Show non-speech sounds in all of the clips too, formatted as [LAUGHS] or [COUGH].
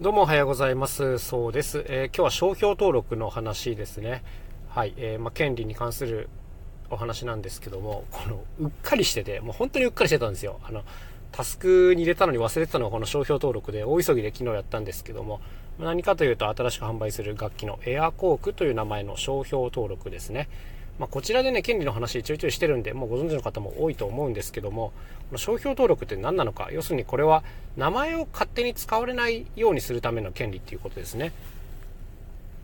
どうもおはようございます。そうです。えー、今日は商標登録の話ですね。はい。えー、まあ、権利に関するお話なんですけども、この、うっかりしてて、もう本当にうっかりしてたんですよ。あの、タスクに入れたのに忘れてたのがこの商標登録で、大急ぎで昨日やったんですけども、何かというと新しく販売する楽器のエアコークという名前の商標登録ですね。まあ、こちらでね、権利の話ちょいちょいしてるんで、もうご存知の方も多いと思うんですけども、この商標登録って何なのか、要するにこれは名前を勝手に使われないようにするための権利っていうことですね。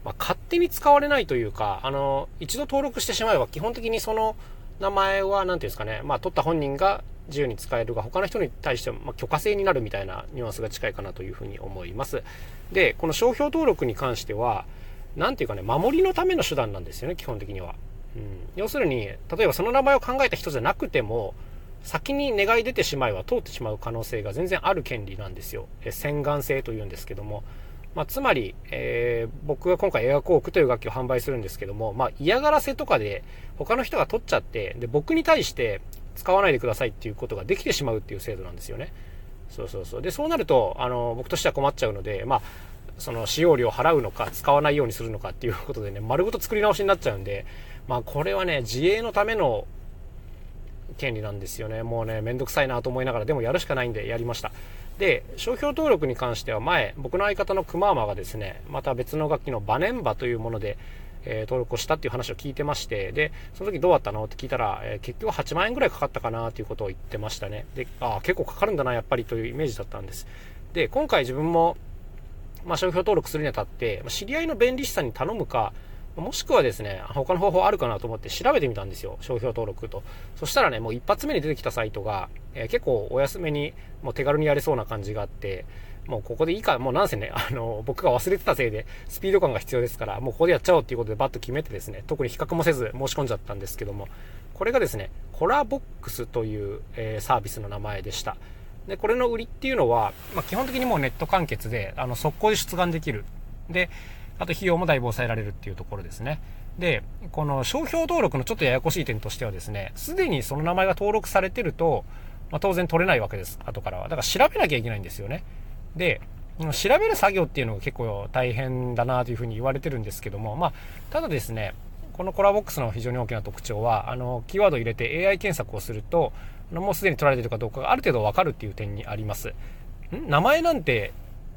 まあ、勝手に使われないというか、あの、一度登録してしまえば基本的にその名前は、何ていうんですかね、まあ、取った本人が自由に使えるが、他の人に対しては、ま許可制になるみたいなニュアンスが近いかなというふうに思います。で、この商標登録に関しては、何ていうかね、守りのための手段なんですよね、基本的には。要するに、例えばその名前を考えた人じゃなくても、先に願い出てしまえば通ってしまう可能性が全然ある権利なんですよ。え洗顔性というんですけども。まあ、つまり、えー、僕が今回エアコークという楽器を販売するんですけども、まあ、嫌がらせとかで他の人が取っちゃって、で、僕に対して使わないでくださいっていうことができてしまうっていう制度なんですよね。そうそうそう。で、そうなると、あの、僕としては困っちゃうので、まあ、その使用料を払うのか、使わないようにするのかっていうことでね、丸ごと作り直しになっちゃうんで、まあこれはね、自衛のための権利なんですよね。もうね、めんどくさいなと思いながら、でもやるしかないんでやりました。で、商標登録に関しては前、僕の相方のクマーマがですね、また別の楽器のバネンバというもので、えー、登録をしたっていう話を聞いてまして、で、その時どうだったの？って聞いたら、えー、結局8万円ぐらいかかったかなということを言ってましたね。で、ああ、結構かかるんだな、やっぱりというイメージだったんです。で、今回自分も、まあ、商標登録するにあたって、知り合いの弁理士さんに頼むか、もしくはですね、他の方法あるかなと思って調べてみたんですよ。商標登録と。そしたらね、もう一発目に出てきたサイトが、えー、結構お安めに、もう手軽にやれそうな感じがあって、もうここでいいか、もうなんせね、あの、僕が忘れてたせいで、スピード感が必要ですから、もうここでやっちゃおうっていうことでバッと決めてですね、特に比較もせず申し込んじゃったんですけども、これがですね、コラボックスという、えー、サービスの名前でした。で、これの売りっていうのは、まあ、基本的にもうネット完結で、あの、速攻で出願できる。で、あと費用もだいぶ抑えられるっていうところですね。で、この商標登録のちょっとややこしい点としてはですね、すでにその名前が登録されてると、まあ、当然取れないわけです、後からは。だから調べなきゃいけないんですよね。で、調べる作業っていうのが結構大変だなというふうに言われてるんですけども、まあ、ただですね、このコラボックスの非常に大きな特徴は、あの、キーワードを入れて AI 検索をすると、もうすでに取られてるかどうかがある程度わかるっていう点にあります。名前なんて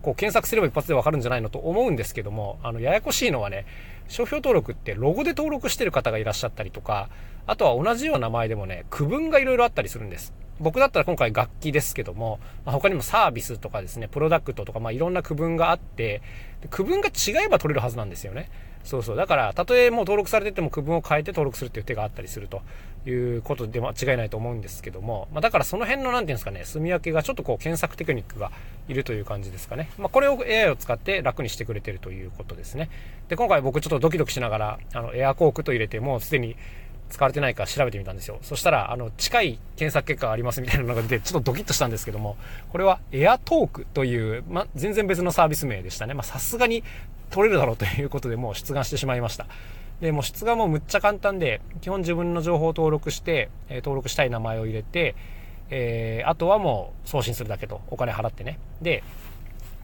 こう検索すれば一発でわかるんじゃないのと思うんですけども、あの、ややこしいのはね、商標登録ってロゴで登録してる方がいらっしゃったりとか、あとは同じような名前でもね、区分がいろいろあったりするんです。僕だったら今回楽器ですけども、まあ、他にもサービスとかですね、プロダクトとか、まあ、いろんな区分があって、区分が違えば取れるはずなんですよね。そうそう。だから、たとえもう登録されてても区分を変えて登録するっていう手があったりするということで間違いないと思うんですけども、まあ、だからその辺の何て言うんですかね、住み分けがちょっとこう検索テクニックがいるという感じですかね。まあ、これを AI を使って楽にしてくれてるということですね。で、今回僕ちょっとドキドキしながら、あの、エアコークと入れてもうすでに使われてないか調べてみたんですよ。そしたら、あの、近い検索結果がありますみたいなのが出て、ちょっとドキッとしたんですけども、これはエアトークという、ま、全然別のサービス名でしたね。まさすがに取れるだろうということでもう出願してしまいました。で、もう出願もむっちゃ簡単で、基本自分の情報を登録して、え、登録したい名前を入れて、えー、あとはもう送信するだけと、お金払ってね。で、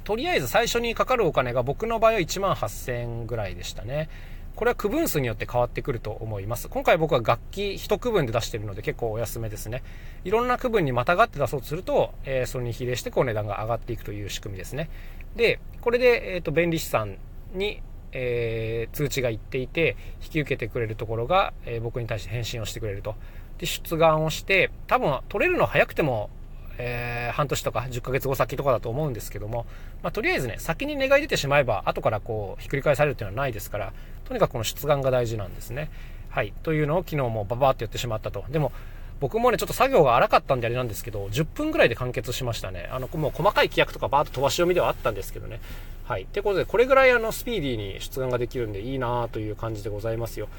とりあえず最初にかかるお金が僕の場合は1万8000円ぐらいでしたね。これは区分数によって変わってくると思います。今回僕は楽器1区分で出してるので結構お安めですね。いろんな区分にまたがって出そうとすると、えー、それに比例してこう値段が上がっていくという仕組みですね。で、これで、えっ、ー、と、弁理士さんに、えー、通知が行っていて、引き受けてくれるところが、え僕に対して返信をしてくれると。で、出願をして、多分取れるの早くてもえー、半年とか10ヶ月後先とかだと思うんですけども、まあ、とりあえずね、先に願い出てしまえば、後からこう、ひっくり返されるっていうのはないですから、とにかくこの出願が大事なんですね。はい。というのを昨日もババーってやってしまったと。でも、僕もね、ちょっと作業が荒かったんであれなんですけど、10分ぐらいで完結しましたね。あの、もう細かい規約とかバーッと飛ばし読みではあったんですけどね。はい。ってことで、これぐらいあの、スピーディーに出願ができるんでいいなという感じでございますよ。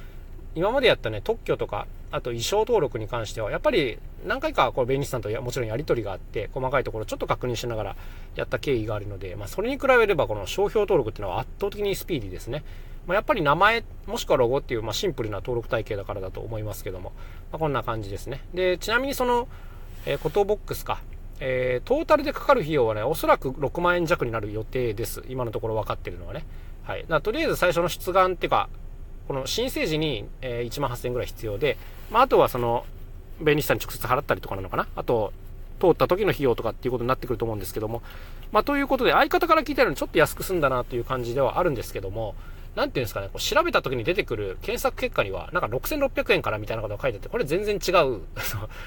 今までやったね、特許とか、あと衣装登録に関しては、やっぱり何回かこう弁理士さんともちろんやり取りがあって、細かいところちょっと確認しながらやった経緯があるので、まあ、それに比べればこの商標登録っていうのは圧倒的にスピーディーですね。まあ、やっぱり名前、もしくはロゴっていう、まあ、シンプルな登録体系だからだと思いますけども、まあ、こんな感じですね。で、ちなみにその、えー、コトボックスか、えー、トータルでかかる費用はね、おそらく6万円弱になる予定です。今のところ分かってるのはね。はい。だとりあえず最初の出願っていうか、この申請時に、え、1万8000円ぐらい必要で、まあ、あとはその、弁理士さんに直接払ったりとかなのかな。あと、通った時の費用とかっていうことになってくると思うんですけども。まあ、ということで、相方から聞いたようにちょっと安く済んだなという感じではあるんですけども、なんていうんですかね、こう調べた時に出てくる検索結果には、なんか6600円からみたいなことが書いてあって、これ全然違 [LAUGHS] う。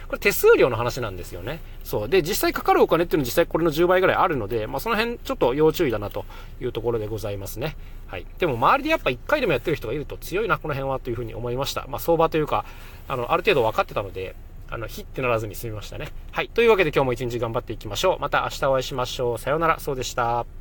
これ手数料の話なんですよね。そう。で、実際かかるお金っていうのは実際これの10倍ぐらいあるので、まあその辺ちょっと要注意だなというところでございますね。はい。でも周りでやっぱ1回でもやってる人がいると強いな、この辺はというふうに思いました。まあ相場というか、あの、ある程度分かってたので、あの、ヒってならずに済みましたね。はい。というわけで今日も一日頑張っていきましょう。また明日お会いしましょう。さようなら。そうでした。